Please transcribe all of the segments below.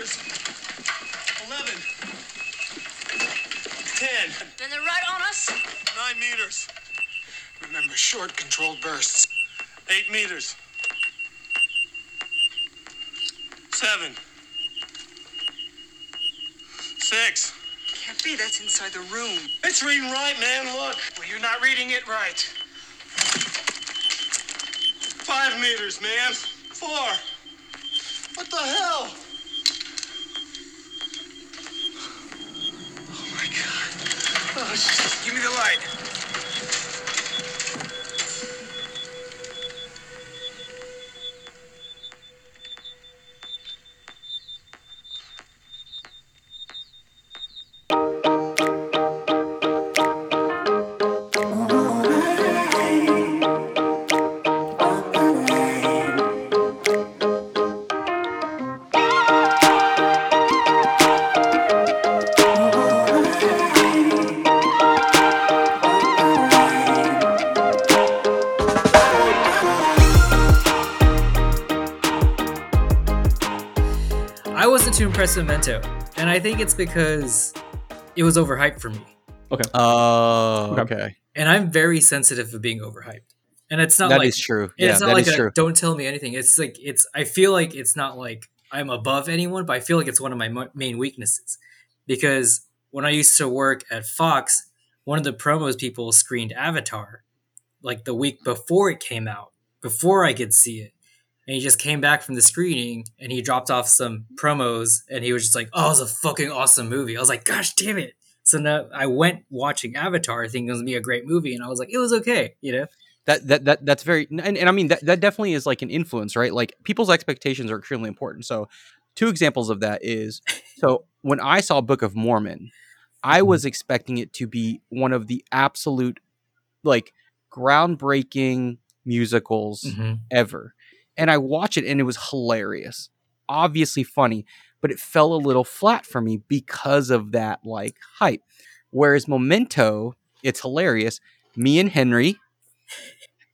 meters. 11. 10. Then they're right on us. 9 meters. Remember, short, controlled bursts. 8 meters. 7. 6. Can't be. That's inside the room. It's reading right, man. Look. Well, you're not reading it right. 5 meters, man. 4. What the hell? Oh my god. Oh, shit. Give me the light. Wasn't too impressed with Memento, and I think it's because it was overhyped for me. Okay. Oh, Okay. okay. And I'm very sensitive to being overhyped. And it's not That like is true. Yeah, it's not that like is a, true. don't tell me anything. It's like it's I feel like it's not like I'm above anyone, but I feel like it's one of my mo- main weaknesses because when I used to work at Fox, one of the promos people screened Avatar like the week before it came out, before I could see it. And he just came back from the screening and he dropped off some promos and he was just like, "Oh, it was a fucking awesome movie." I was like, "Gosh, damn it!" So now I went watching Avatar, thinking it was gonna be a great movie, and I was like, "It was okay," you know. that that that that's very and, and I mean that that definitely is like an influence, right? Like people's expectations are extremely important. So two examples of that is so when I saw Book of Mormon, I mm-hmm. was expecting it to be one of the absolute like groundbreaking musicals mm-hmm. ever. And I watch it and it was hilarious. Obviously funny, but it fell a little flat for me because of that like hype. Whereas Memento, it's hilarious. Me and Henry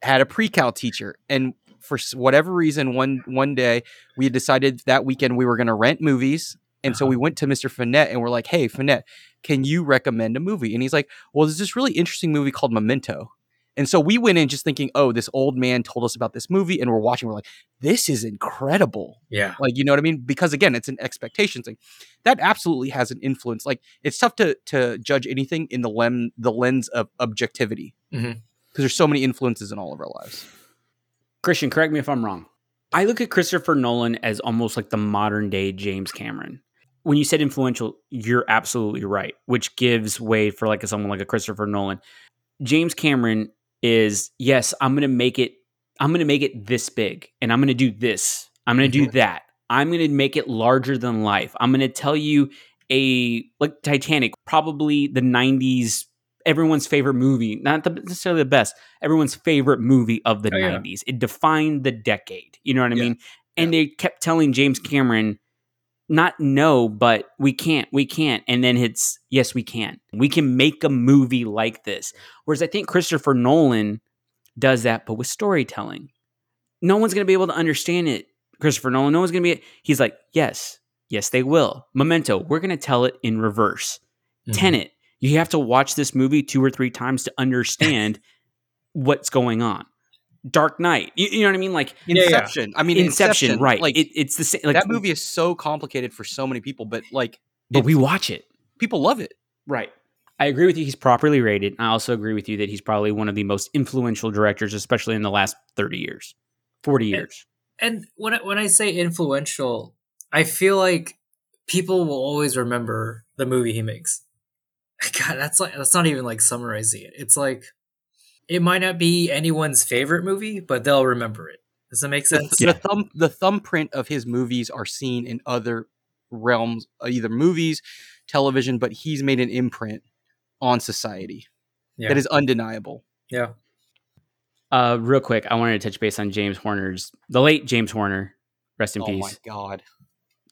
had a pre-cal teacher and for whatever reason one one day we had decided that weekend we were going to rent movies and so uh-huh. we went to Mr. Finette and we're like, "Hey, Finette, can you recommend a movie?" And he's like, "Well, there's this really interesting movie called Memento." And so we went in just thinking, "Oh, this old man told us about this movie," and we're watching. We're like, "This is incredible!" Yeah. Like, you know what I mean? Because again, it's an expectation thing. That absolutely has an influence. Like, it's tough to to judge anything in the lem the lens of objectivity because Mhm. there's so many influences in all of our lives. Christian, correct me if I'm wrong. I look at Christopher Nolan as almost like the modern day James Cameron. When you said influential, you're absolutely right, which gives way for like someone like a Christopher Nolan. James Cameron is yes, I'm going to make it I'm going to make it this big and I'm going to do this. I'm going to do mm-hmm. that. I'm going to make it larger than life. I'm going to tell you a like Titanic, probably the 90s everyone's favorite movie, not the, necessarily the best, everyone's favorite movie of the Oh, yeah. 90s. It defined the decade. You know what I Yeah. mean? And they kept telling James Cameron, not no, but we can't, we can't. And then it's, yes, we can. We can make a movie like this. Whereas I think Christopher Nolan does that, but with storytelling. No one's going to be able to understand it, Christopher Nolan. No one's going to be, he's like, yes, yes, they will. Memento, we're going to tell it in reverse. Mhm. Tenet, you have to watch this movie two or three times to understand what's going on. Dark Knight, you, you know what I mean? Like Yeah, yeah. Inception. I mean, Inception, right? Like it, it's the same. Like that movie is so complicated for so many people, but like but we watch it. people love it. Right. I agree with you. He's properly rated. I also agree with you that he's probably one of the most influential directors, especially in the last 30 years, 40 Yeah. years. And when I, when I say influential, I feel like people will always remember the movie he makes. God, that's like that's not even like summarizing it. It's like it might not be anyone's favorite movie, but they'll remember it. Does that make The, sense? the thumb the thumbprint of his movies are seen in other realms, uh, either movies, television, but he's made an imprint on society Yeah. that is undeniable. yeah. Uh, real quick, I wanted to touch base on James Horner's, the late James Horner. Rest in oh peace. Oh my god!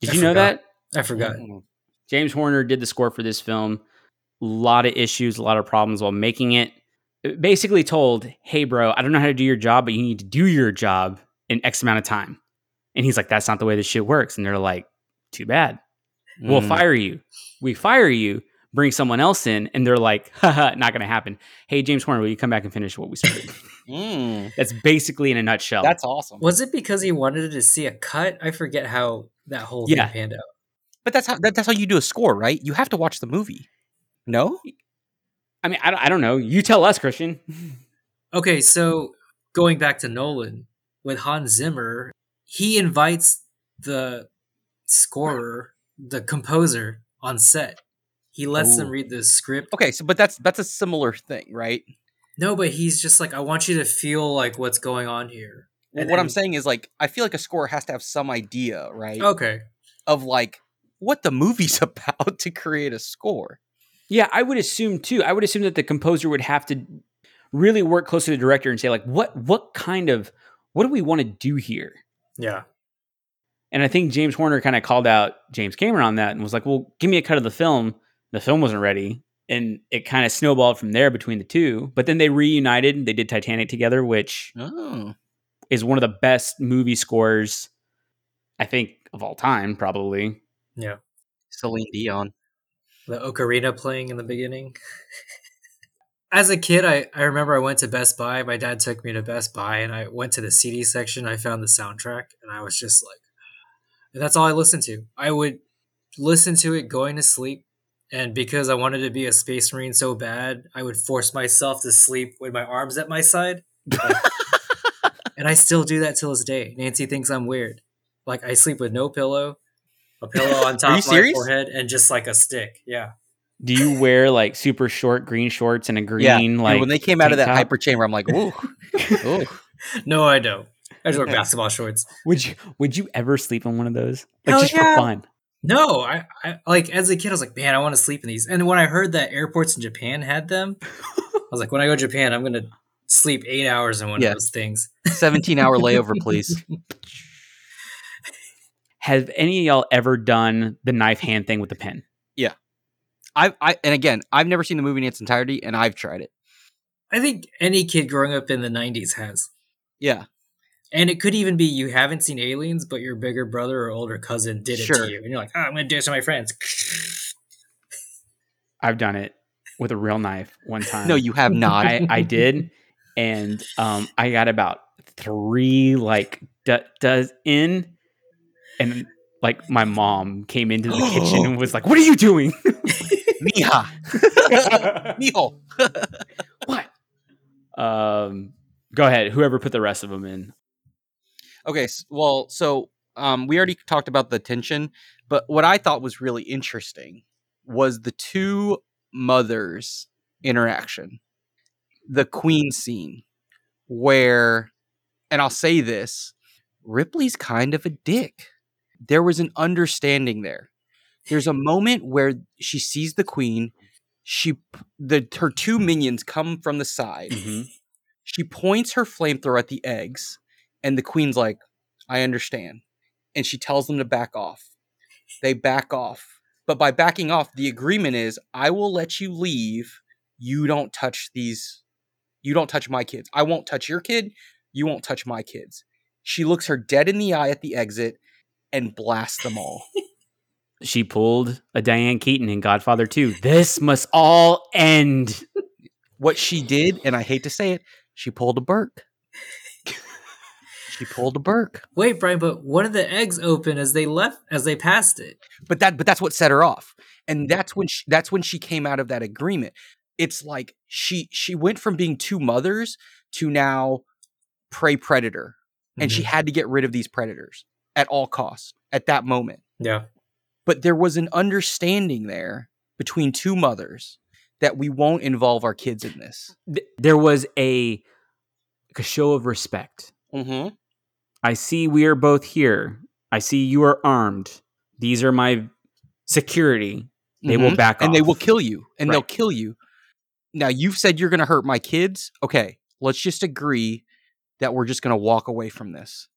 Did I you know that? I forgot. Mm. James Horner did the score for this film. A lot of issues, a lot of problems while making it. Basically told, hey, bro, I don't know how to do your job, but you need to do your job in X amount of time. And he's like, that's not the way this shit works. And they're like, too bad. We'll Mm. fire you. We fire you, bring someone else in, and they're like, haha, not going to happen. Hey, James Horner, will you come back and finish what we started? Mm. That's basically in a nutshell. That's awesome. Was it because he wanted to see a cut? I forget how that whole Yeah. thing panned out. But that's how that, that's how you do a score, right? You have to watch the movie. No? I mean, I don't, I don't know. You tell us, Christian. Okay, so going back to Nolan with Hans Zimmer, he invites the scorer, the composer, on set. He lets them read the script. Okay, so but that's that's a similar thing, right? No, but he's just like, I want you to feel like what's going on here. Well, what I'm saying is like I feel like a score has to have some idea, right? Okay. Of like what the movie's about to create a score. Yeah, I would assume too. I would assume that the composer would have to really work close to the director and say, like, what what kind of what do we want to do here? Yeah. And I think James Horner kind of called out James Cameron on that and was like, well, give me a cut of the film. The film wasn't ready. And it kind of snowballed from there between the two. But then they reunited. They did Titanic together, which Oh. is one of the best movie scores, I think, of all time, probably. Yeah. Celine Dion. The ocarina playing in the beginning. As a kid, I, I remember I went to Best Buy. My dad took me to Best Buy and I went to the CD section. I found the soundtrack and I was just like, and that's all I listened to. I would listen to it going to sleep. And because I wanted to be a space marine so bad, I would force myself to sleep with my arms at my side. And I still do that till this day. Nancy thinks I'm weird. Like I sleep with no pillow, a pillow on top you of my serious? forehead, and just like a stick. Yeah. Do you wear like super short green shorts and a green Yeah. like Dude, when they came out of that top? hyper chamber, I'm like, ooh. ooh. No, I don't. I just wear Yeah. basketball shorts. Would you would you ever sleep in one of those? Like Hell just yeah. for fun. No, I, I like as a kid, I was like, man, I want to sleep in these. And when I heard that airports in Japan had them, I was like, when I go to Japan, I'm gonna sleep eight hours in one Yeah. of those things. 17 hour layover, please. Have any of y'all ever done the knife hand thing with the pen? Yeah. I, I and again, I've never seen the movie in its entirety, and I've tried it. I think any kid growing up in the '90s has. Yeah, And it could even be you haven't seen aliens, but your bigger brother or older cousin did it Sure. to you, and you're like, oh, I'm gonna do it to my friends. I've done it with a real knife one time. no, you have not. I, I did, and um, I got about three like d- does in, and like my mom came into the kitchen and was like, "What are you doing?" Mija, mijo. what? Um, go ahead. Whoever put the rest of them in. Okay, well, so um, we already talked about the tension, but what I thought was really interesting was the two mothers' interaction, the queen scene, where, and I'll say this, Ripley's kind of a dick. There was an understanding there. There's a moment where she sees the queen. She, the her two minions come from the side. Mm-hmm. She points her flamethrower at the eggs, and the queen's like, I understand. And she tells them to back off. They back off. But by backing off, the agreement is I will let you leave. You don't touch these. You don't touch my kids. I won't touch your kid. You won't touch my kids. She looks her dead in the eye at the exit and blast them all. She pulled a Diane Keaton in Godfather 2. This must all end. what she did, and I hate to say it, she pulled a Burke. she pulled a Burke. Wait, Brian, but one of the eggs open as they left, as they passed it. but that but that's what set her off and that's when she, that's when she came out of that agreement it's like she she went from being two mothers to now prey predator and she mm-hmm. had to get rid of these predators at all costs at that moment Yeah. but there was an understanding there between two mothers that we won't involve our kids in this There was a, a show of respect. mm-hmm. I see we are both here. I see you are armed. These are my security. They will back Mm-hmm. and they will kill you and they'll kill you now you've said you're going to hurt my kids okay let's just agree that we're just going to walk away from this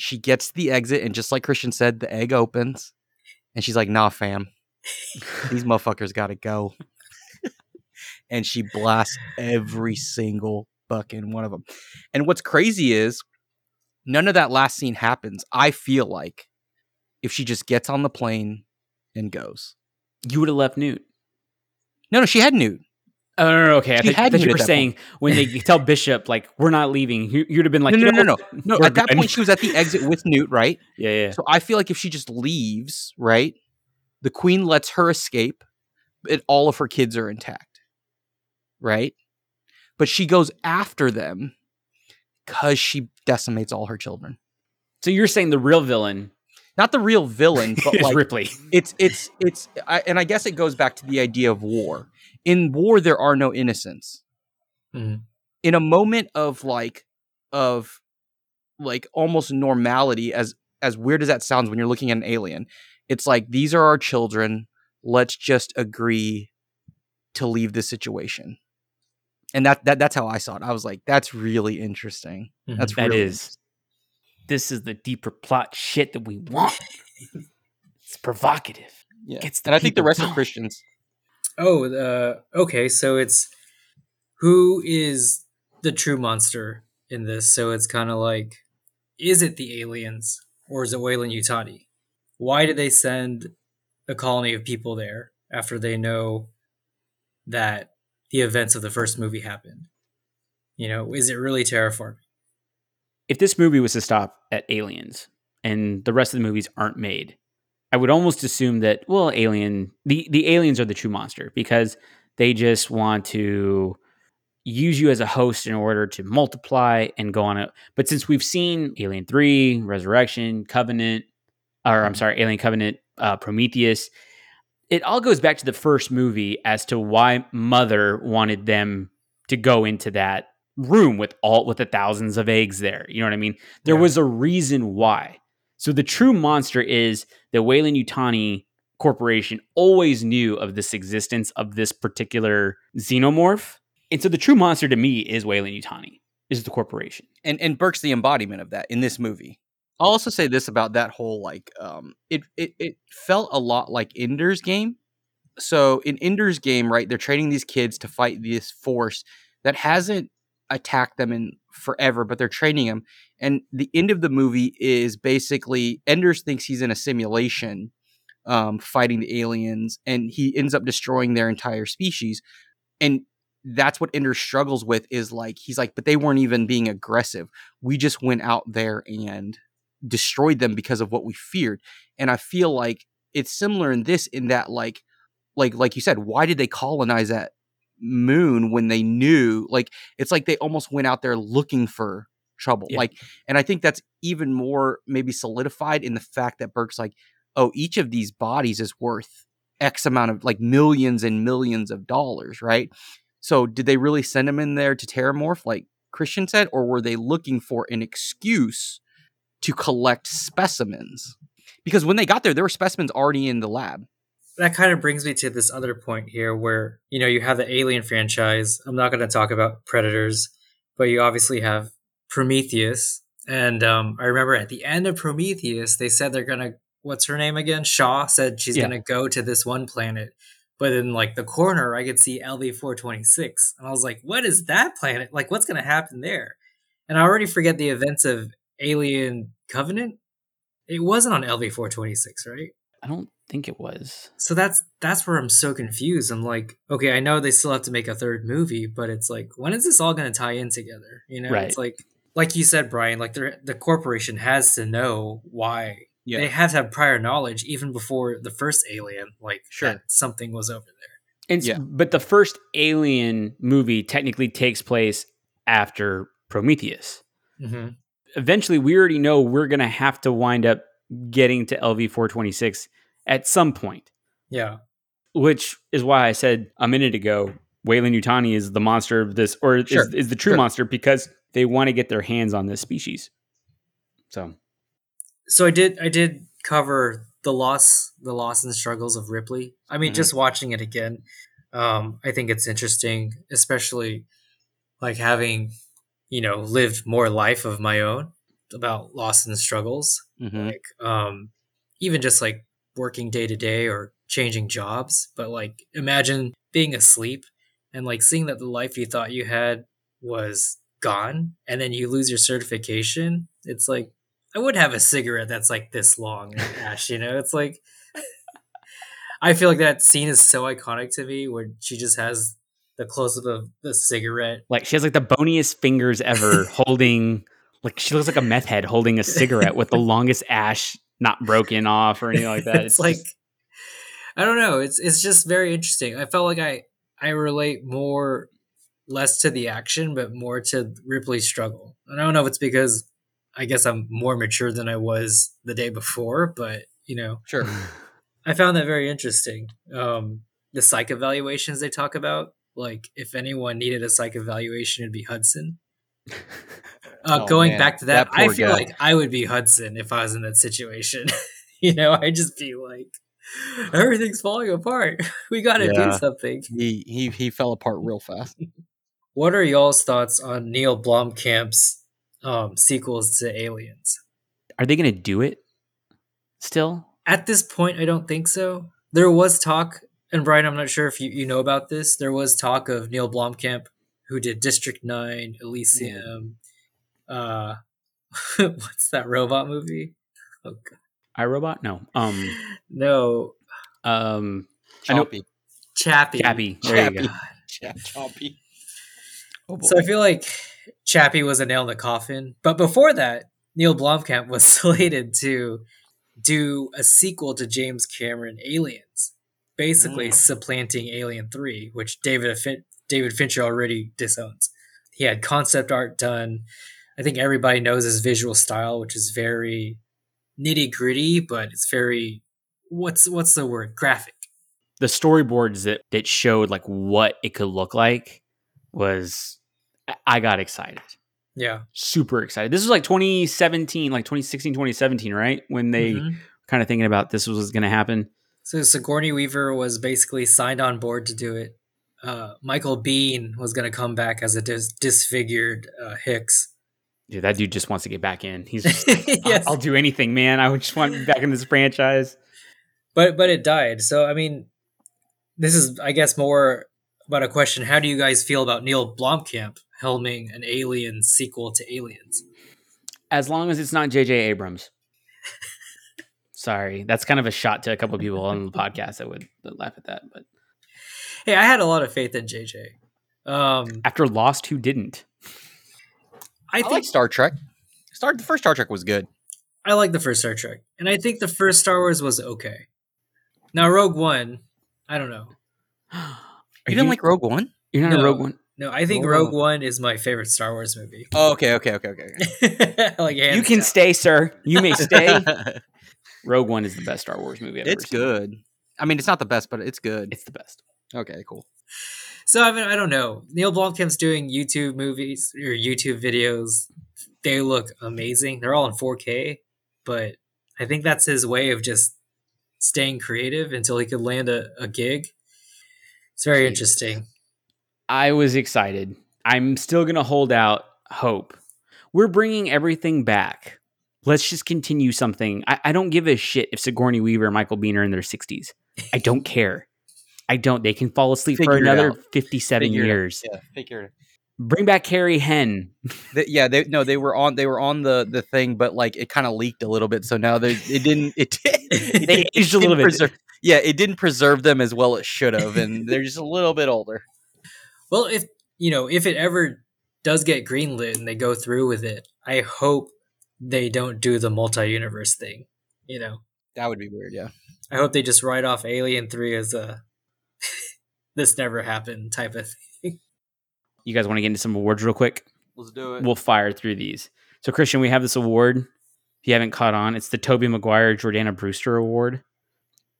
she gets to the exit and just like christian said the egg opens and she's like nah fam these motherfuckers got to go and she blasts every single fucking one of them and what's crazy is none of that last scene happens i feel like if she just gets on the plane and goes. You would have left Newt. No, no, she had Newt. Oh no, no, no okay. I thought, had thought you were saying when they tell Bishop like we're not leaving, you, you'd have been like, no, no, no, no, no. At that point, she was at the exit with Newt, right? yeah, yeah. So I feel like if she just leaves, right, the queen lets her escape, and all of her kids are intact, right? But she goes after them because she decimates all her children. So you're saying the real villain Not the real villain, but is like Ripley. it's it's it's I, and i guess it goes back to the idea of war in war there are no innocents Mhm. in a moment of like of like almost normality as as weird as that sounds when you're looking at an alien it's like these are our children let's just agree to leave this situation and that, that that's how i saw it i was like that's really interesting Mhm. that's That really is. This is the deeper plot shit that we want. it's provocative. yeah Gets and i think the people rest of christians Oh, uh, okay. So it's who is the true monster in this? So it's kind of like, is it the aliens or is it Weyland Yutani? Why did they send a colony of people there after they know that the events of the first movie happened? You know, is it really terraforming? If this movie was to stop at aliens and the rest of the movies aren't made, I would almost assume that well, alien the the aliens are the true monster because they just want to use you as a host in order to multiply and go on it. But since we've seen Alien Three, Resurrection, Covenant, or I'm sorry, Alien Covenant, uh, Prometheus, it all goes back to the first movie as to why Mother wanted them to go into that room with all with the thousands of eggs there. You know what I mean? There Yeah. was a reason why. So the true monster is the Weyland Yutani Corporation always knew of this existence of this particular xenomorph. And so the true monster to me is Weyland Yutani, is the corporation. and and Burke's the embodiment of that in this movie. I'll also say this about that whole like um it it it felt a lot like Ender's game. So in Ender's game, right, they're training these kids to fight this force that hasn't attacked them in forever, but they're training them. And the end of the movie is basically Enders thinks he's in a simulation um fighting the aliens and he ends up destroying their entire species. And that's what Ender struggles with is like he's like, but they weren't even being aggressive. We just went out there and destroyed them because of what we feared. And I feel like it's similar in this in that like like like you said, why did they colonize that moon when they knew like it's like they almost went out there looking for trouble. Yeah. Like and I think that's even more maybe solidified in the fact that Burke's like, oh, each of these bodies is worth X amount of like millions and millions of dollars, right? So did they really send him in there to terramorph, like Christian said, or were they looking for an excuse to collect specimens? Because when they got there, there were specimens already in the lab. That kind of brings me to this other point here where you know you have the alien franchise. I'm not going to talk about predators but you obviously have prometheus. And um, i remember at the end of prometheus they said they're going to what's her name again? Shaw said she's Yeah. going to go to this one planet. But in like the corner i could see lv426 and i was like what is that planet? Like what's going to happen there? And i already forget the events of alien covenant. It wasn't on lv426 right I don't think it was. so that's that's where I'm so confused. I'm like, okay, I know they still have to make a third movie, but it's like, when is this all going to tie in together? You know, Right. it's like, like you said, Brian, like the the corporation has to know why. Yeah. They have to have prior knowledge even before the first Alien, like Sure. that something was over there. And Yeah. but the first Alien movie technically takes place after Prometheus. Mm-hmm. Eventually, we already know we're going to have to wind up getting to LV 426 at some point, Yeah, which is why I said a minute ago Weyland Yutani is the monster of this, or Sure. is, is the true Sure. monster because they want to get their hands on this species. So, so I did I did cover the loss the loss and struggles of Ripley. I mean, Mhm. just watching it again, um, I think it's interesting, especially like having you know lived more life of my own about loss and struggles. Mhm. Like um, even just like working day to day or changing jobs, but like imagine being asleep and like seeing that the life you thought you had was gone and then you lose your certification it's like i would have a cigarette that's like this long and ash you know it's like I feel like that scene is so iconic to me, where she just has the close up of the cigarette. Like she has like the boniest fingers ever holding like she looks like a meth head holding a cigarette with the longest ash not broken off or anything like that. it's, like just- I don't know. It's it's just very interesting. I felt like I I relate more less to the action, but more to Ripley's struggle. And I don't know if it's because I guess I'm more mature than I was the day before, but you know, Sure. I found that very interesting. Um, the psych evaluations they talk about, like if anyone needed a psych evaluation, it'd be Hudson. Uh, Oh, going man, back to that, that I feel guy. like I would be Hudson if I was in that situation. you know, I'd just be like, everything's falling apart. We got to do something. He he he fell apart real fast. What are y'all's thoughts on Neil Blomkamp's um, sequels to Aliens? Are they gonna do it still? At this point, I don't think so. There was talk, and Brian, I'm not sure if you, you know about this. There was talk of Neil Blomkamp, who did District Nine, Elysium. Uh, what's that robot movie? Oh God. iRobot? No. Um No, um I know- Choppy. Chappie. Chappie. There you go. Chappie. Ch- Choppy. Oh boy. So I feel like Chappie was a nail in the coffin. But before that, Neil Blomkamp was slated to do a sequel to James Cameron Aliens, basically Mm. supplanting Alien 3, which David Fin- David Fincher already disowns. He had concept art done. I think everybody knows his visual style, which is very nitty gritty, but it's very what's what's the word? Graphic. The storyboards that that showed like what it could look like was I- got excited. Yeah. Super excited. This was like 2017, like 2016, 2017, right? When they Mhm. kind of thinking about this was going to happen. So Sigourney Weaver was basically signed on board to do it. Uh, Michael Biehn was going to come back as a dis- disfigured uh, Hicks. Dude, that dude just wants to get back in. He's just like, "I'll- I'll, do anything, man. I just want to be back in this franchise. but but it died. So I mean, this is I guess more about a question. How do you guys feel about Neil Blomkamp helming an Alien sequel to Aliens? As long as it's not J.J. Abrams. Sorry, that's kind of a shot to a couple of people on the podcast that would laugh at that. But Hey, I had a lot of faith in JJ. Um, after Lost, who didn't? I I think like Star Trek. Star the first Star Trek was good. I like the first Star Trek, and I think the first Star Wars was okay. Now Rogue One, I don't know. You didn't like Rogue One? You're not No. a Rogue One. No, I think Whoa. Rogue One is my favorite Star Wars movie. Oh, okay, okay, okay, okay. okay. like You can down. stay, sir. You may stay. Rogue One is the best Star Wars movie. I've it's ever seen. good. I mean, it's not the best, but it's good. It's the best. Okay, cool. So I mean, I don't know. Neil Blomkamp's doing YouTube movies or YouTube videos. They look amazing. They're all in 4K, but I think that's his way of just staying creative until he could land a, a gig. It's very Jeez. interesting. I was excited. I'm still gonna hold out hope. We're bringing everything back. Let's just continue something. I, I don't give a shit if Sigourney Weaver and Michael Biehn are in their 60s. I don't care. I don't. They can fall asleep for Figure it another 57 Figure it years. Yeah, figure it. Bring back Carrie Henn. They, yeah, they no, they were on they were on the the thing, but like it kind of leaked a little bit, so now they it didn't it, it They didn't aged a little bit. preserve- yeah, it didn't preserve them as well as it should have, and they're just a little bit older. Well, if you know, if it ever does get greenlit and they go through with it, I hope they don't do the multi-universe thing. You know, That would be weird. Yeah, I hope they just write off Alien Three as a this never happened type of thing. You guys want to get into some awards real quick? let's do it. We'll fire through these. So, Christian, we have this award. If you haven't caught on, it's the Tobey Maguire Jordana Brewster Award.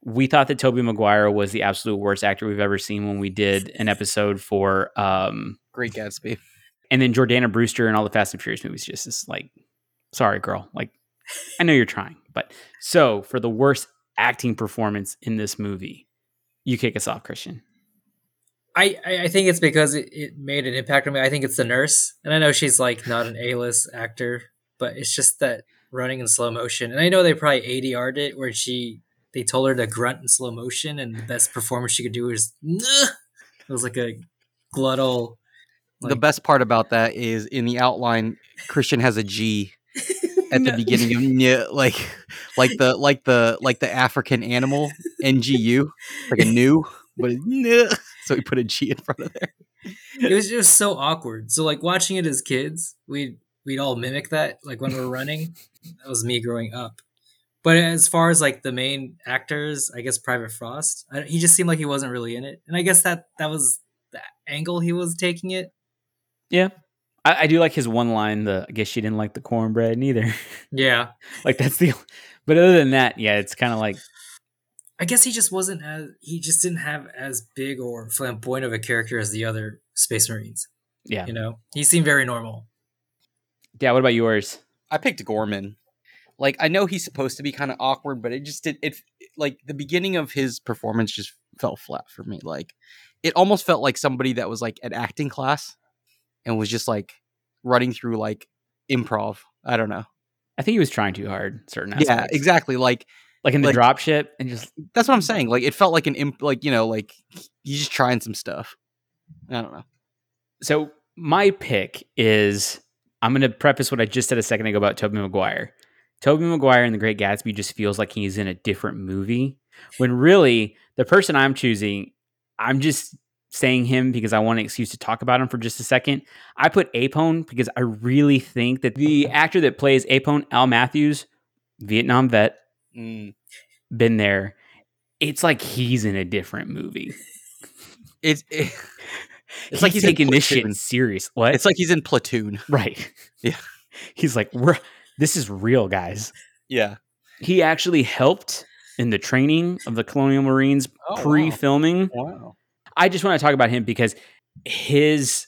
We thought that Tobey Maguire was the absolute worst actor we've ever seen when we did an episode for, um, Great Gatsby. and then Jordana Brewster and all the Fast and Furious movies. Just is like, sorry, girl. Like, I know you're trying, but so for the worst acting performance in this movie, you kick us off, Christian. I, I think it's because it, it made an impact on me. I think it's the nurse, and I know she's like not an A-list actor, but it's just that running in slow motion. And I know they probably ADR'd it where she they told her to grunt in slow motion, and the best performance she could do was "Nuh." it was like a glottal. the best part about that is in the outline, Christian has a G at the No. beginning of yeah, like like the like the like the African animal NGU, like a new, but so we put a G in front of there. it was just so awkward. So like watching it as kids, we'd we'd all mimic that. Like when we are running, that was me growing up. But as far as like the main actors, I guess Private Frost, I, he just seemed like he wasn't really in it, and I guess that that was the angle he was taking it. I, I do like his one line. The I guess she didn't like the cornbread neither. Yeah, like that's the. But other than that, yeah, it's kind of like I guess he just wasn't as he just didn't have as big or flamboyant of a character as the other Space Marines. yeah, You know, he seemed very normal. yeah. What about yours? I picked Gorman. Like I know he's supposed to be kind of awkward, but it just did it like the beginning of his performance just fell flat for me. Like it almost felt like somebody that was like at acting class and was just like running through like improv. I don't know. I think he was trying too hard. Certain aspects. Yeah, exactly. Like Like in the Like- drop ship, and just that's what I'm saying. Like it felt like an imp like, you know, like he's just trying some stuff. I don't know. so my pick is I'm going to preface what I just said a second ago about Tobey Maguire. Tobey Maguire in The Great Gatsby just feels like he's in a different movie when really the person I'm choosing, I'm just saying him because I want an excuse to talk about him for just a second. I put Apone because I really think that the actor that plays Apone, Al Matthews, Vietnam vet, Mm. been there. It's like he's in a different movie. It's it, It's like like he's taking this shit serious. What? it's like he's in platoon. right. Yeah. He's like, we're this is real, guys. Yeah. He actually helped in the training of the Colonial Marines Oh, pre-filming. Wow. I just want to talk about him because his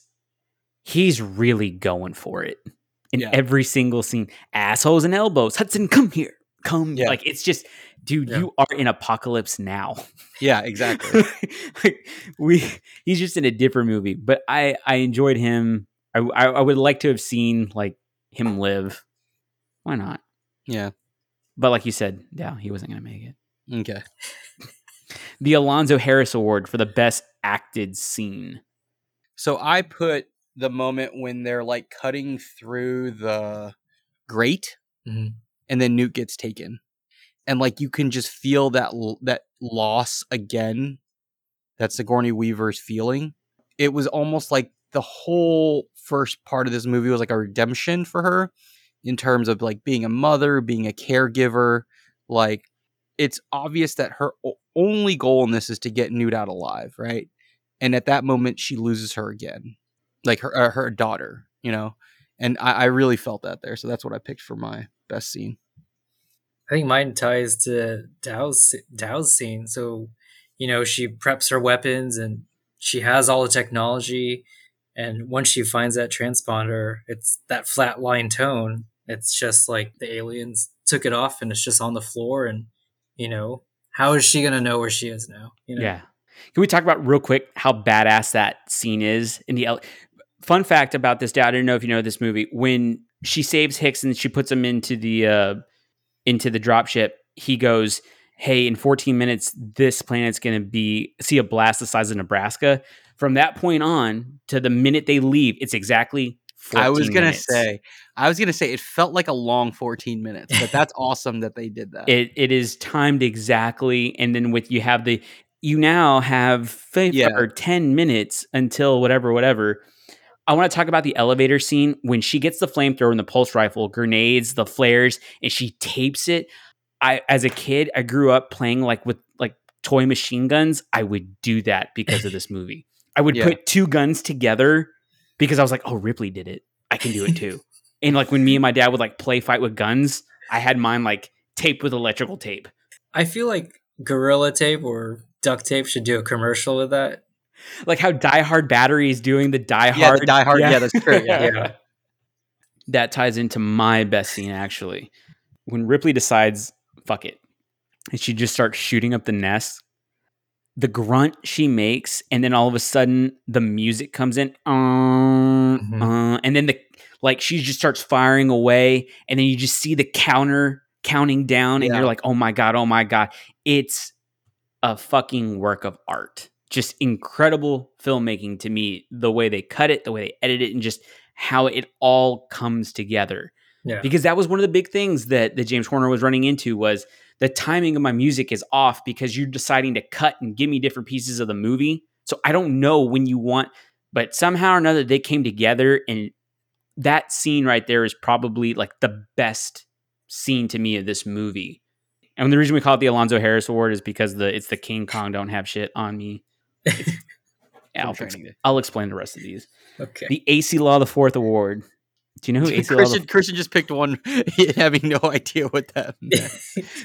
he's really going for it in Yeah. every single scene. Assholes and elbows. Hudson, come here. Come. Yeah. Like it's just, dude, Yeah. you are in apocalypse now. Yeah, exactly. like we he's just in a different movie. But I I enjoyed him. I, I I would like to have seen like him live. Why not? yeah. But like you said, yeah, he wasn't gonna make it. Okay. The Alonzo Harris Award for the best acted scene. So I put the moment when they're like cutting through the grate, Mhm. And then Newt gets taken, and like you can just feel that that loss again. That Sigourney Weaver's feeling. It was almost like the whole first part of this movie was like a redemption for her, in terms of like being a mother, being a caregiver. Like it's obvious that her only goal in this is to get Newt out alive, right? and at that moment she loses her again like her uh, her daughter you know and I, I really felt that there so that's what i picked for my best scene I think mine ties to Dow's Dow's scene. So, you know, she preps her weapons and she has all the technology. And once she finds that transponder, it's that flat line tone. It's just like the aliens took it off and it's just on the floor. And, you know, how is she going to know where she is now? You know? Yeah. Can we talk about real quick how badass that scene is in the ele- fun fact about this dad? I don't know if you know this movie. When she saves Hicks and she puts him into the uh into the dropship, he goes, Hey, in 14 minutes, this planet's gonna be see a blast the size of Nebraska. From that point on to the minute they leave, it's exactly 14 i was gonna minutes. say i was gonna say it felt like a long 14 minutes but that's awesome that they did that it it is timed exactly and then with you have the you now have five Yeah. or 10 minutes until whatever whatever i want to talk about the elevator scene. When she gets the flamethrower and the pulse rifle grenades the flares and she tapes it i as a kid i grew up playing like with like toy machine guns. I would do that because of this movie. I would Yeah. put two guns together because i was like oh ripley did it. I can do it too. And like when me and my dad would like play fight with guns i had mine like taped with electrical tape. I feel like Gorilla Tape or Duct Tape should do a commercial with that. Like how Die Hard Battery is doing the Die Yeah, Hard. the Die Hard, yeah, that's true, yeah. Yeah. that ties into my best scene actually. When Ripley decides, fuck it, and she just starts shooting up the nest. The grunt she makes, and then all of a sudden the music comes in, uh, Mhm. uh, and then the like she just starts firing away, and then you just see the counter counting down, and Yeah. you're like, oh my god, oh my god, it's a fucking work of art. Just incredible filmmaking to me. The way they cut it, the way they edit it, and just how it all comes together. Yeah. Because that was one of the big things that that James Horner was running into was the timing of my music is off because you're deciding to cut and give me different pieces of the movie. So I don't know when you want, but somehow or another they came together and that scene right there is probably like the best scene to me of this movie. And the reason we call it the Alonzo Harris Award is because the it's the King Kong don't have shit on me. Yeah, I'll, training day. I'll explain the rest of these. Okay. The Acie Law the Fourth Award. Do you know who Acie Law? Christian, The, Christian just picked one, having no idea what that meant.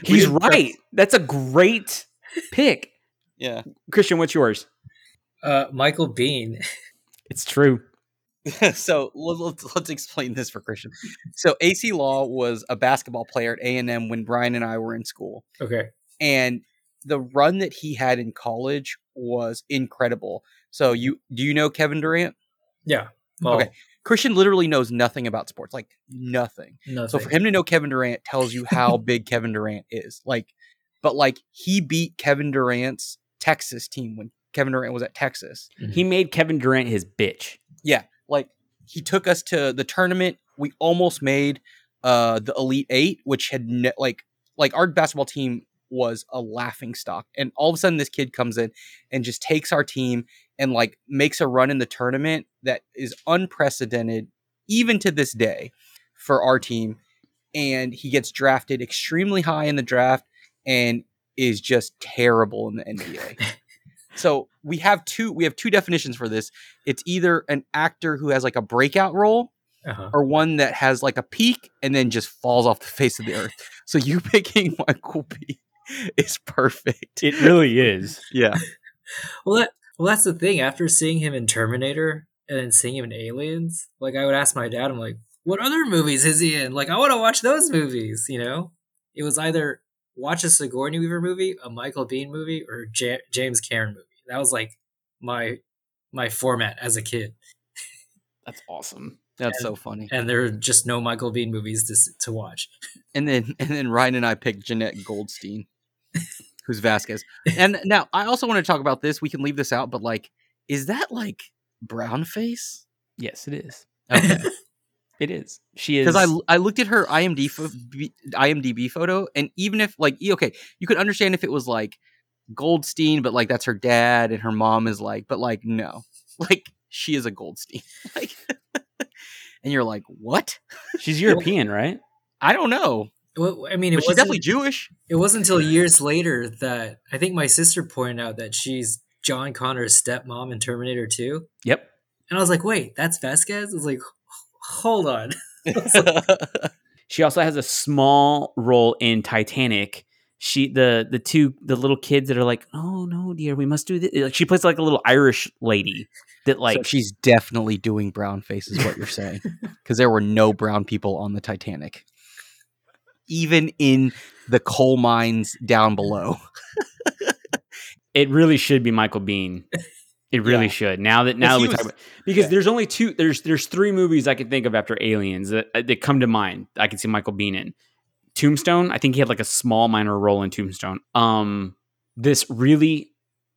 he's didn't right. That's a great pick. Yeah. Christian, what's yours? uh, Michael Biehn. It's true. so let's, let's explain this for Christian. So Acie Law was a basketball player at A and M when Brian and I were in school, Okay. and the run that he had in college was incredible. So you do you know Kevin Durant? Yeah. Well, Okay. Christian literally knows nothing about sports, like nothing. Nothing. So for him to know Kevin Durant tells you how big Kevin Durant is. Like, but like he beat Kevin Durant's Texas team when Kevin Durant was at Texas. He made Kevin Durant his bitch. Yeah, like he took us to the tournament. We almost made uh the Elite Eight, which had ne- like like our basketball team was a laughing stock, and all of a sudden this kid comes in and just takes our team and like makes a run in the tournament that is unprecedented even to this day for our team. And he gets drafted extremely high in the draft and is just terrible in the NBA. so we have two we have two definitions for this. It's either an actor who has like a breakout role uh-huh. or one that has like a peak and then just falls off the face of the earth. So you picking Michael B is perfect. It really is. yeah. Well, that well, that's the thing. After seeing him in Terminator and then seeing him in Aliens, like I would ask my dad, I'm like, "What other movies is he in? Like, I want to watch those movies." You know, it was either watch a Sigourney Weaver movie, a Michael Biehn movie, or J- James Cameron movie. That was like my my format as a kid, That's awesome. That's so funny. and there are just no Michael Biehn movies to to watch. And then and then Ryan and I picked Jenette Goldstein, who's Vasquez. And now I also want to talk about this. We can leave this out, but like, is that like brown face? Yes, it is. Okay. It is. She is. because I I looked at her IMDb IMDb photo, and even if like okay, you could understand if it was like Goldstein, but like that's her dad, and her mom is like, but like no, like she is a Goldstein, like, and you're like, what? she's European, right? I don't know, Well, I mean, it wasn't, definitely Jewish. it wasn't until years later that I think my sister pointed out that she's John Connor's stepmom in Terminator 2. Yep. And I was like, wait, that's Vasquez? I was like, hold on. She also has a small role in Titanic. She the the two the little kids that are like, oh no, dear, we must do this. Like, she plays like a little Irish lady that like so she's definitely doing brown face, is what you're saying, because there were no brown people on the Titanic, even in the coal mines down below. it really should be Michael Biehn. It really Yeah. should. Now that now that we was- talk about because yeah. there's only two there's there's three movies I can think of after Aliens that uh, that come to mind. I can see Michael Bean in. Tombstone, I think he had like a small minor role in Tombstone. Um this really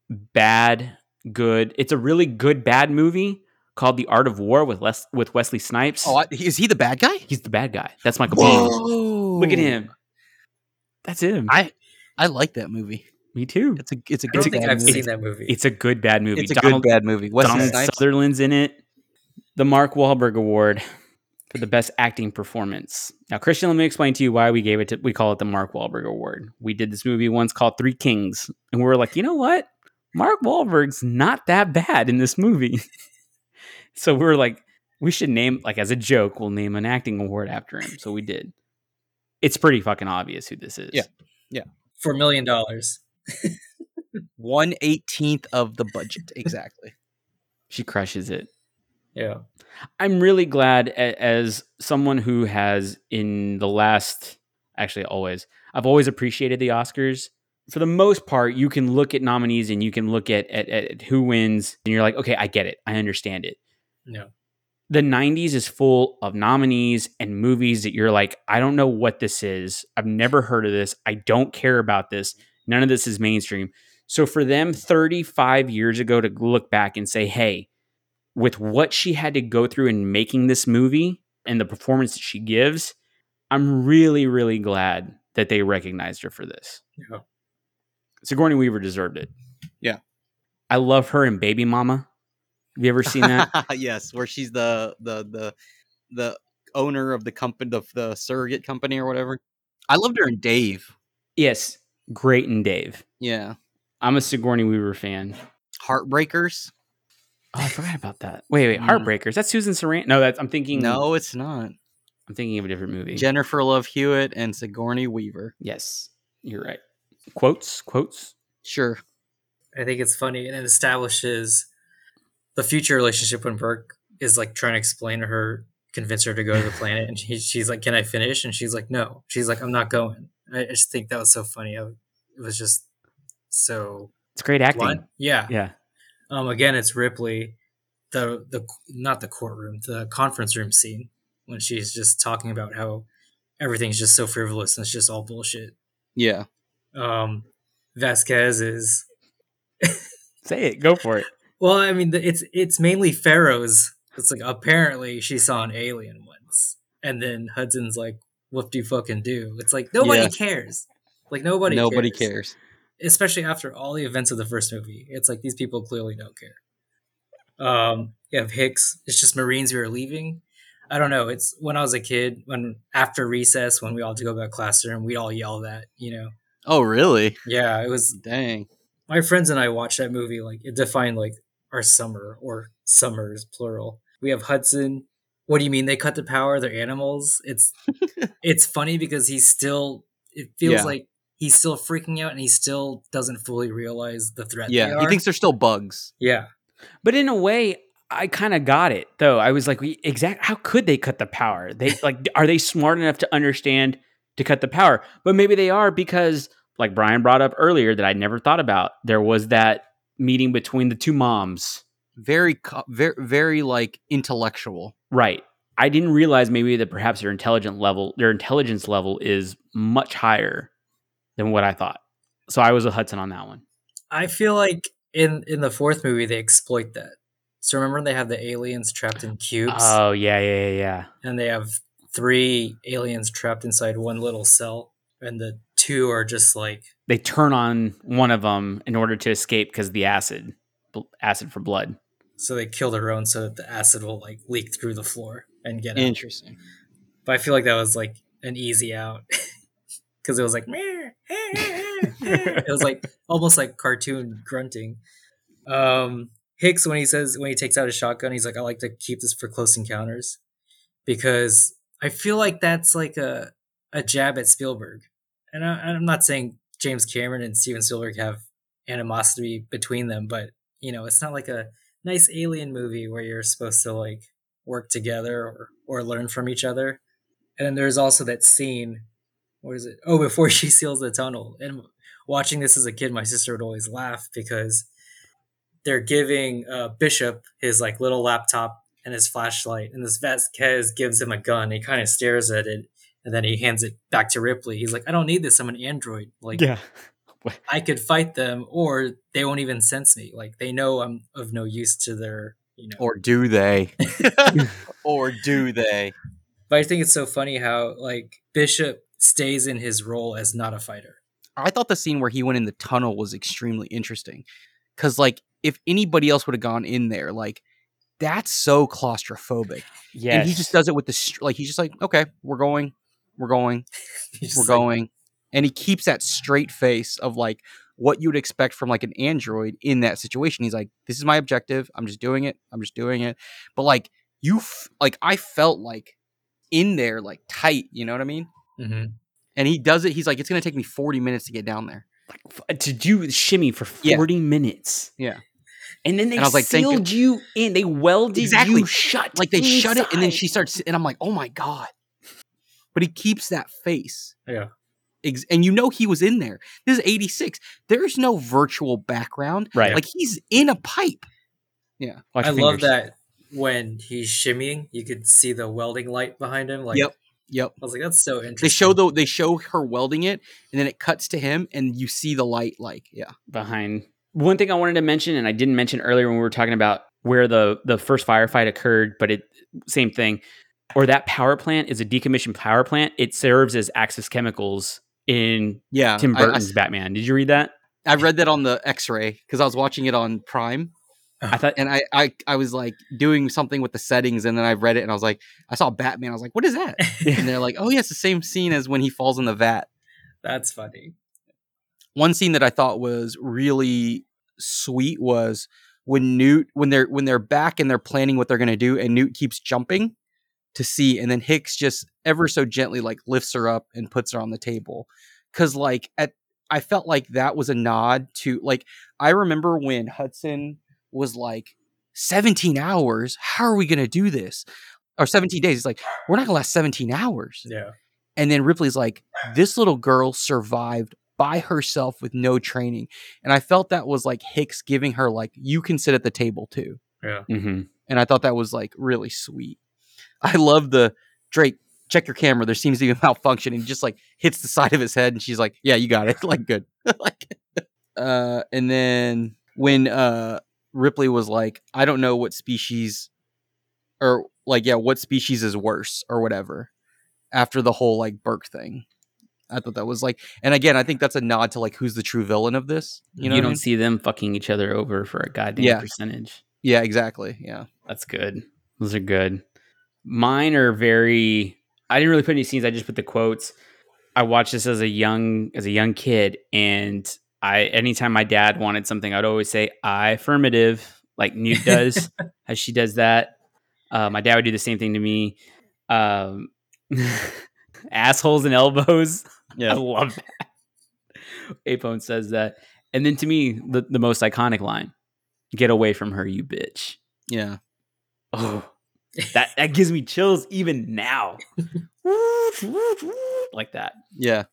bad good. It's a really good bad movie called The Art of War with Les with Wesley Snipes. Oh, I, is he the bad guy? He's the bad guy. That's Michael Biehn. Look at him. That's him. I I like that movie. Me too. It's a it's a I good don't think bad I've movie. seen that movie. It's a good bad movie. It's a Donald, good bad movie. Wesley Donald Snipes. Sutherland's in it. The Mark Wahlberg Award for the best acting performance. Now, Christian, let me explain to you why we gave it to. We call it the Mark Wahlberg Award. We did this movie once called Three Kings, and we were like, you know what? Mark Wahlberg's not that bad in this movie. so we were like, we should name like as a joke, we'll name an acting award after him. So we did. It's pretty fucking obvious who this is. Yeah. Yeah. For a million dollars. One eighteenth of the budget exactly. She crushes it. Yeah. I'm really glad as someone who has in the last actually always I've always appreciated the Oscars. For the most part, you can look at nominees and you can look at, at, at who wins and you're like, okay, I get it. I understand it. No. The 90s is full of nominees and movies that you're like, I don't know what this is. I've never heard of this. I don't care about this. None of this is mainstream. So for them 35 years ago to look back and say, hey, with what she had to go through in making this movie and the performance that she gives, I'm really, really glad that they recognized her for this. Yeah. Sigourney Weaver deserved it. Yeah. I love her in Baby Mama. Have you ever seen that? yes, where she's the the the the owner of the company, the, the surrogate company or whatever. I loved her in Dave. yes. Great in Dave. Yeah, I'm a Sigourney Weaver fan. Heartbreakers. Oh, I forgot about that. Wait, wait, Mm. Heartbreakers. That's Susan Sarandon. No, that's I'm thinking. No, it's not. I'm thinking of a different movie. Jennifer Love Hewitt and Sigourney Weaver. yes, you're right. Quotes, quotes. Sure. I think it's funny and it establishes the future relationship when Burke is like trying to explain to her, convince her to go to the planet, and she, she's like, "Can I finish?" And she's like, "No." She's like, "I'm not going." I just think that was so funny. I, it was just so It's great acting. blunt. Yeah. Yeah. Um. Again, it's Ripley. The the not the courtroom, the conference room scene when she's just talking about how everything's just so frivolous and it's just all bullshit. Yeah. Um, Vasquez is Say it. Go for it. Well, I mean, it's it's mainly Ferro's. It's like apparently she saw an alien once, and then Hudson's like, "What do you fucking do?" It's like nobody Yeah. cares. Like nobody. Nobody cares. cares. especially after all the events of the first movie. It's like these people clearly don't care. Um, you have Hicks. It's just Marines who are leaving. I don't know. It's when I was a kid, when after recess, when we all had to go back classroom, we all yell that, you know. Oh, really? Yeah, it was Dang. my friends and I watched that movie. Like it defined like our summer or summers plural. We have Hudson. What do you mean they cut the power? They're animals. It's it's funny because he's still. It feels Yeah. like he's still freaking out and he still doesn't fully realize the threat. they Yeah, he thinks they're still bugs. Yeah, But in a way, I kind of got it though. I was like, we, exact. How could they cut the power? They like, are they smart enough to understand to cut the power? But maybe they are because, like Brian brought up earlier, that I never thought about. There was that meeting between the two moms. Very, very, very like intellectual. Right. I didn't realize maybe that perhaps their intelligent level, their intelligence level is much higher than what I thought. So I was a Hudson on that one. I feel like in in the fourth movie they exploit that. So remember they have the aliens trapped in cubes, Oh yeah, yeah, yeah, yeah. and they have three aliens trapped inside one little cell, and the two are just like They turn on one of them in order to escape because the acid, acid for blood. so they kill their own so that the acid will like leak through the floor and get out. Interesting. But I feel like that was like an easy out because it was like "Meh, eh, eh, eh, eh." it was like almost like cartoon grunting. Um, Hicks when he says when he takes out his shotgun, he's like, "I like to keep this for close encounters," because I feel like that's like a a jab at Spielberg, and I, I'm not saying James Cameron and Steven Spielberg have animosity between them, but you know, it's not like a nice alien movie where you're supposed to like work together or or learn from each other. And then there's also that scene. What is it? Oh, before she seals the tunnel. And watching this as a kid, my sister would always laugh because they're giving uh, Bishop his like little laptop and his flashlight, and this Vasquez gives him a gun. He kind of stares at it, and then he hands it back to Ripley. He's like, "I don't need this. I'm an android. Like, Yeah. I could fight them, or they won't even sense me. Like, they know I'm of no use to their, you know." Or do they? or do they? But I think it's so funny how like Bishop stays in his role as not a fighter. I thought the scene where he went in the tunnel was extremely interesting because, like, if anybody else would have gone in there, like, that's so claustrophobic. Yeah, And he just does it with the str- like. He's just like, okay, we're going, we're going, we're like, going, and he keeps that straight face of like what you would expect from like an android in that situation. He's like, this is my objective. I'm just doing it. I'm just doing it. But like you, f- like I felt like in there, like tight. You know what I mean? Mhm. And he does it. He's like, it's gonna take me 40 minutes to get down there. F- to do shimmy for Yeah. 40 minutes. Yeah. And then they And I was like, sealed you in. They welded Exactly. you shut. Like they shut it, and then she starts, and I'm like, oh my god. But he keeps that face. Yeah. And you know he was in there. This is 86. There's no virtual background. Right. Like he's in a pipe. Watch I your love that when he's shimmying, you could see the welding light behind him. Like, Yep. Yep. I was like, that's so interesting. They show the they show her welding it, and then it cuts to him, and you see the light. Like, yeah, behind. One thing I wanted to mention, and I didn't mention earlier when we were talking about where the the first firefight occurred, but it same thing. Or that power plant is a decommissioned power plant. It serves as Axis Chemicals in Yeah, Tim I- I- Burton's Batman. Did you read that? I, read that on the X-ray because I was watching it on Prime, I thought and I, I I was like doing something with the settings, and then I read it, and I was like, I saw Batman. I was like, what is that? And they're like, oh yeah, it's the same scene as when he falls in the vat. That's funny. one scene that I thought was really sweet was when Newt when they're when they're back and they're planning what they're gonna do and Newt keeps jumping to see and then Hicks just ever so gently like lifts her up and puts her on the table. Cause like at I felt like that was a nod to like I remember when Hudson was like 17 hours, how are we gonna do this? Or 17 days. It's like, we're not gonna last 17 hours. Yeah. And then Ripley's like, this little girl survived by herself with no training. And I felt that was like Hicks giving her like, you can sit at the table too. Yeah. mhm. And I thought that was like really sweet. I love the Drake, check your camera. There seems to be a malfunction. And he just like hits the side of his head and she's like, Yeah, you got it. like good. like uh and then when uh Ripley was like, I don't know what species or like, yeah, what species is worse or whatever after the whole like Burke thing. I thought that was like, and again, I think that's a nod to like who's the true villain of this. You know, you don't mean? see them fucking each other over for a goddamn Yeah. percentage. yeah, exactly. Yeah, That's good. Those are good. Mine are very. I didn't really put any scenes. I just put the quotes. I watched this as a young as a young kid, and I anytime my dad wanted something, I'd always say "I affirmative," like Newt does, as she does that. Uh, my dad would do the same thing to me. Um, assholes and elbows. I love that. Apone says that, and then to me, the, the most iconic line: "Get away from her, you bitch." yeah. Oh, that that gives me chills even now. like that. Yeah.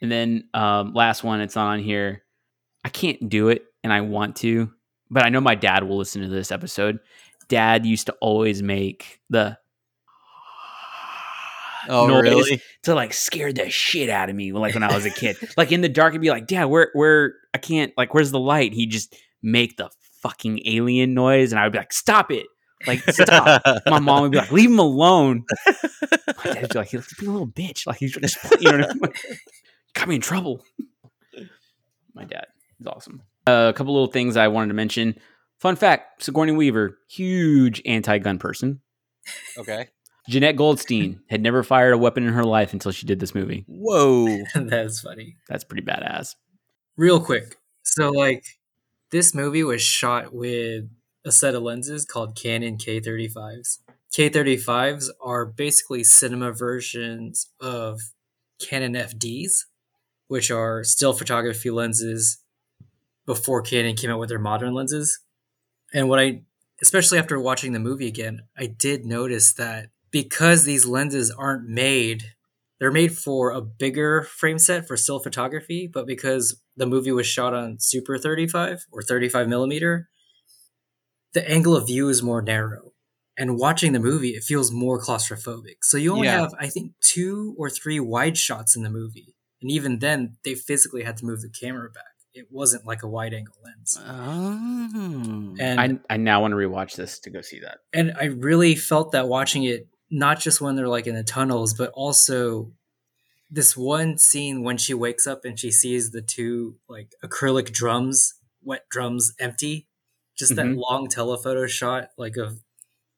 And then um last one, it's on here. I can't do it and I want to, but I know my dad will listen to this episode. Dad used to always make the Oh, noise really? to like scare the shit out of me like when I was a kid. like in the dark, I'd be like, Dad, where where I can't like where's the light? He'd just make the fucking alien noise and I would be like, Stop it. Like stop. My mom would be like, "Leave him alone." My dad would be like, "He's being a little bitch." Like he's just, you know, what I mean? got me in trouble. My dad is awesome. Uh, a couple little things I wanted to mention. Fun fact: Sigourney Weaver, huge anti-gun person. okay. Jenette Goldstein had never fired a weapon in her life until she did this movie. Whoa. That's funny. That's pretty badass. Real quick. So like this movie was shot with a set of lenses called Canon K35s. K35s are basically cinema versions of Canon FDs, which are still photography lenses before Canon came out with their modern lenses. And what I especially after watching the movie again, I did notice that because these lenses aren't made they're made for a bigger frame set for still photography, but because the movie was shot on Super 35 or 35 millimeter, the angle of view is more narrow. And watching the movie, it feels more claustrophobic. So you only Yeah. have, I think, two or three wide shots in the movie. And even then, they physically had to move the camera back. It wasn't like a wide angle lens. Oh. And I I now want to rewatch this to go see that. and I really felt that watching it, not just when they're like in the tunnels, but also this one scene when she wakes up and she sees the two like acrylic drums, wet drums, empty. Just that Mhm. long telephoto shot, like of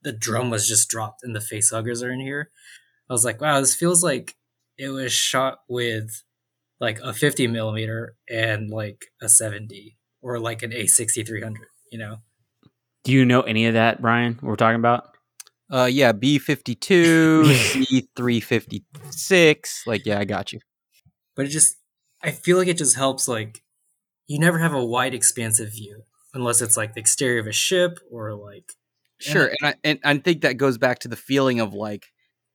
the drum was just dropped and the face huggers are in here. I was like, wow, this feels like it was shot with like a 50 millimeter and like a 70 or like an A6300, you know? Do you know any of that, Brian? What we're talking about? Uh, yeah, B fifty two, B three fifty six. Like, yeah, I got you. but it just i feel like it just helps like you never have a wide expansive view unless it's like the exterior of a ship or like Sure, and I and I think that goes back to the feeling of like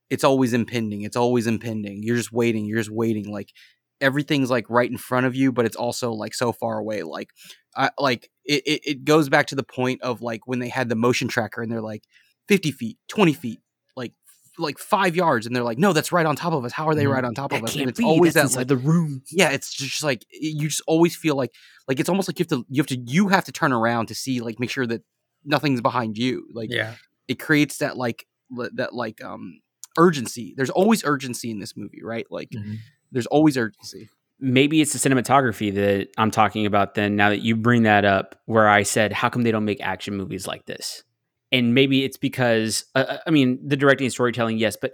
it's always impending. It's always impending. You're just waiting. You're just waiting. Like everything's like right in front of you, but it's also like so far away. Like I like it. It, it goes back to the point of like when they had the motion tracker and they're like fifty feet, twenty feet, like five yards, and they're like, no, that's right on top of us. How are they Mhm. right on top of That us? And it's be. always That's that inside like, the room. yeah, it's just like you just always feel like like it's almost like you have to you have to you have to turn around to see like make sure that nothing's behind you. Like yeah it creates that like that like um urgency. There's always urgency in this movie, right? Like Mhm. there's always urgency. maybe it's the cinematography that I'm talking about then now that you bring that up where I said how come they don't make action movies like this and maybe it's because uh, I mean the directing and storytelling yes but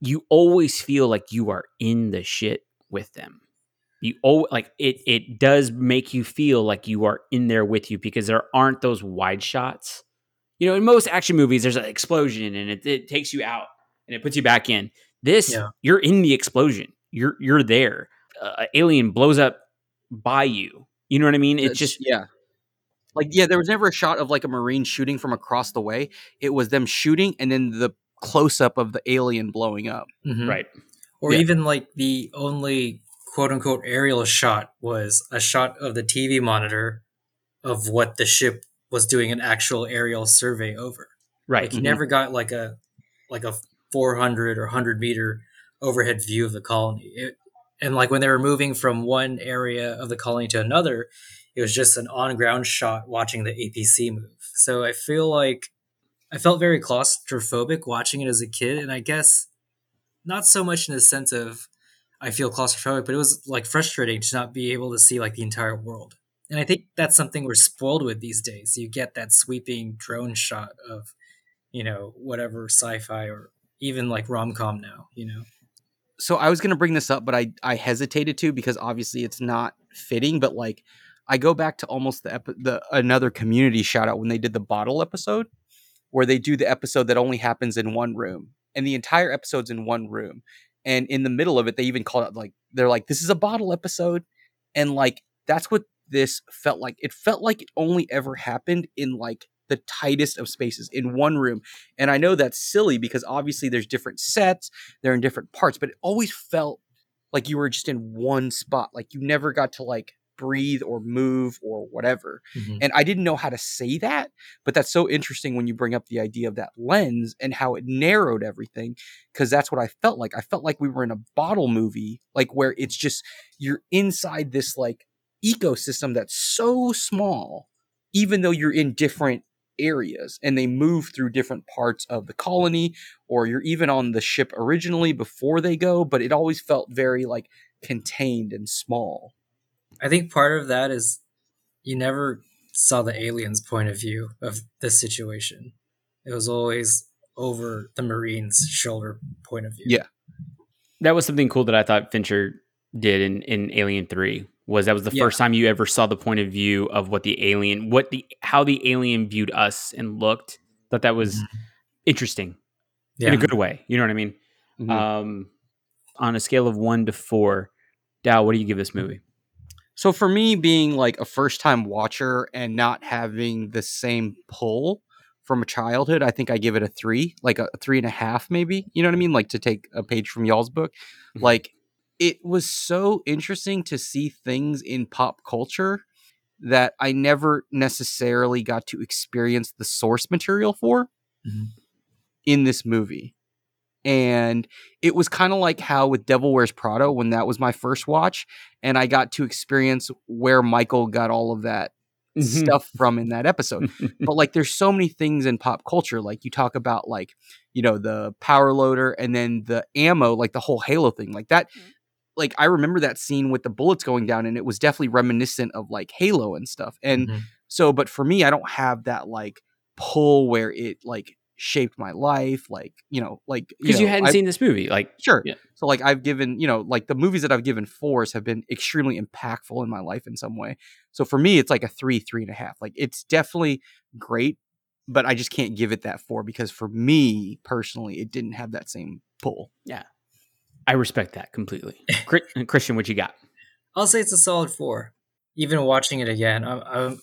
you always feel like you are in the shit with them. You oh like it it does make you feel like you are in there with you because there aren't those wide shots. You know in most action movies there's an explosion and it, it takes you out and it puts you back in. This Yeah. you're in the explosion. You're you're there. Uh, alien blows up by you. You know what i mean? It's It's- just yeah. Like yeah, there was never a shot of like a marine shooting from across the way. It was them shooting and then the close up of the alien blowing up. Mhm. right Or Yeah. even like the only quote unquote aerial shot was a shot of the TV monitor of what the ship was doing an actual aerial survey over. right Like you Mhm. never got like a like a 400 or 100 meter overhead view of the colony. It, and like when they were moving from one area of the colony to another, it was just an on ground shot watching the APC move. So I feel like I felt very claustrophobic watching it as a kid, and I guess not so much in the sense of I feel claustrophobic, but it was like frustrating to not be able to see like the entire world. And I think that's something we're spoiled with these days. You get that sweeping drone shot of, you know, whatever sci-fi or even like rom-com now, you know. so I was gonna bring this up, but I I hesitated to because obviously it's not fitting. But like, I go back to almost the epi- the another community shout out when they did the bottle episode, where they do the episode that only happens in one room, and the entire episode's in one room, and in the middle of it they even call it like they're like this is a bottle episode, and like that's what this felt like. It felt like it only ever happened in like the tightest of spaces in one room. And I know that's silly because obviously there's different sets, they're in different parts, but it always felt like you were just in one spot. Like you never got to like breathe or move or whatever. Mm-hmm. And I didn't know how to say that, but that's so interesting when you bring up the idea of that lens and how it narrowed everything because that's what I felt like. I felt like we were in a bottle movie, like where it's just you're inside this like ecosystem that's so small, even though you're in different areas and they move through different parts of the colony or you're even on the ship originally before they go, but it always felt very like contained and small. I think part of that is you never saw the aliens' point of view of the situation. It was always over the Marines' shoulder point of view. Yeah. that was something cool that I thought Fincher did in, in Alien Three. Was that was the Yeah. first time you ever saw the point of view of what the alien, what the how the alien viewed us and looked. Thought that was interesting Yeah. in a good way. You know what I mean? Mhm. Um, on a scale of one to four, Dow, what do you give this movie? So for me, being like a first time watcher and not having the same pull from a childhood, I think I give it a three, like a three and a half, maybe. You know what I mean? Like to take a page from y'all's book. Mhm. Like it was so interesting to see things in pop culture that I never necessarily got to experience the source material for Mhm. in this movie. And it was kind of like how with Devil Wears Prada, when that was my first watch, and I got to experience where Michael got all of that Mm-hmm. stuff from in that episode. but like there's so many things in pop culture. Like you talk about like, you know, the power loader and then the ammo, like the whole Halo thing. Like that like I remember that scene with the bullets going down and it was definitely reminiscent of like Halo and stuff. And Mhm. so but for me, I don't have that like pull where it like shaped my life, like, you know, like Because you, know, hadn't I- seen this movie, like Sure. Yeah. So like I've given, you know, like the movies that I've given fours have been extremely impactful in my life in some way. So for me, it's like a three, three and a half. Like it's definitely great, but I just can't give it that four because for me personally, it didn't have that same pull. Yeah i respect that completely. Christian, what you got? I'll say it's a solid four. Even watching it again, I'm, I'm,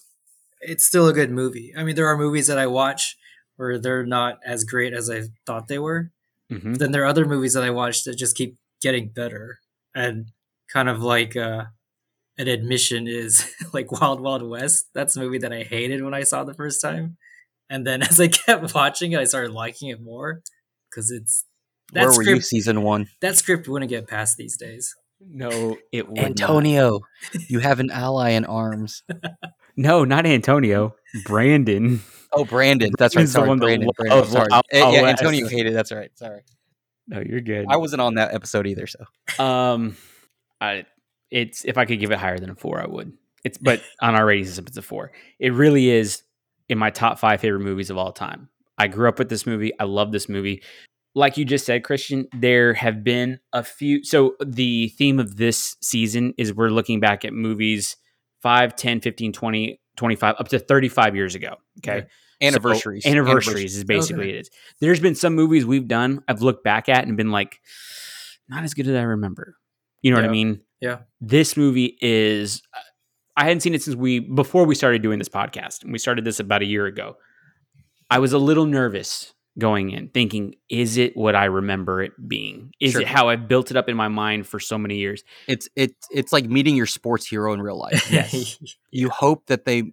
it's still a good movie. I mean, there are movies that I watch where they're not as great as I thought they were. hmm then there are other movies that I watch that just keep getting better. And kind of like uh, an admission is like Wild Wild West. That's a movie that I hated when I saw it the first time. And then as I kept watching it, I started liking it more because it's that Where were you script. season one? That script wouldn't get past these days. No, it would not. Antonio, you have an ally in arms. No, not Antonio. Brandon. Oh, Brandon. That's right. He's the Sorry, one that Brandon. Brandon. of Sorry. Wild Eh, Wild yeah, West. Antonio hated. That's right. Sorry. No, you're good. I wasn't on that episode either. So Um, I It's if I could give it higher than a four, I would. It's but on our rating system, it's a four. It really is in my top five favorite movies of all time. I grew up with this movie. I love this movie. Like you just said, Christian, there have been a few. So the theme of this season is we're looking back at movies 5, 10, 15, 20, 25, up to 35 years ago. Okay. Okay. Anniversaries. So, anniversaries is basically it is. There's been some movies we've done I've looked back at and been like, not as good as I remember. You know what I mean? Yeah. This movie is. I hadn't seen it since we before we started doing this podcast, and we started this about a year ago. I was a little nervous going in, thinking, "Is it what I remember it being? Is Sure. it how I've built it up in my mind for so many years?" It's it's it's like meeting your sports hero in real life. Yes. you hope that they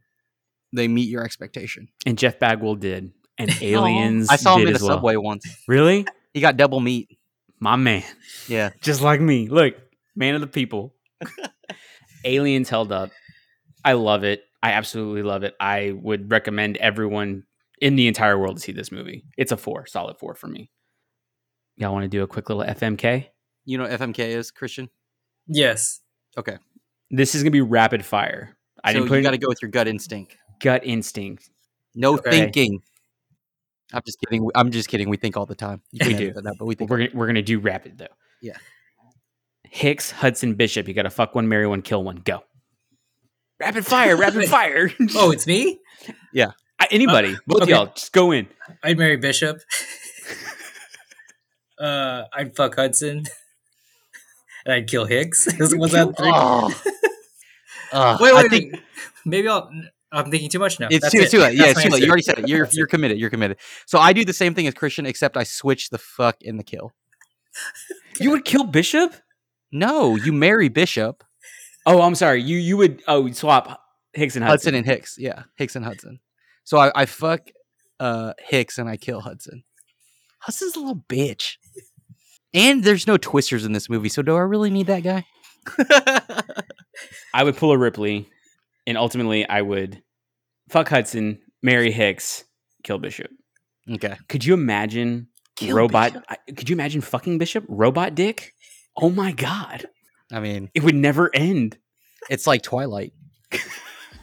they meet your expectation. And Jeff Bagwell did, and Aliens. I saw him did in a as well. subway once. Really, He got double meat. my man. Yeah. just like me. Look, man of the people. Aliens held up. I love it. I absolutely love it. I would recommend everyone in the entire world to see this movie. It's a four, solid four for me. Y'all want to do a quick little FMK? You know what FMK is, Christian? yes. Okay. This is gonna be rapid fire. I so didn't put you got to go with your gut instinct. gut instinct. No Okay. thinking. I'm just kidding. I'm just kidding. We think all the time. You we do that, but we think we're gonna, we're gonna do rapid though. Yeah. Hicks, Hudson, Bishop. You got to fuck one, marry one, kill one. Go. Rapid fire, rapid fire. Oh, it's me. I- anybody, both okay. y'all, just go in. I'd marry Bishop. uh, I'd fuck Hudson. and I'd kill Hicks. Was that three? Oh. Uh, Wait, I wait, think wait. Maybe I'll. I'm thinking too much now. it's That's too, it. too late. Yeah, it's too late. You already said it. You're That's you're committed. You're committed. So I do the same thing as Christian, except I switch the fuck in the kill. You would kill Bishop? No, you marry Bishop, Oh, I'm sorry. You you would oh swap Hicks and Hudson, Hudson. and Hicks. Yeah, Hicks and Hudson. So I, I fuck uh, Hicks and I kill Hudson. Hudson's a little bitch. And there's no twisters in this movie, so do I really need that guy? I would pull a Ripley, and ultimately I would fuck Hudson, marry Hicks, kill Bishop. okay. Could you imagine Kill robot? I- Could you imagine fucking Bishop? Robot dick? Oh my god! I mean, It would never end. it's like Twilight.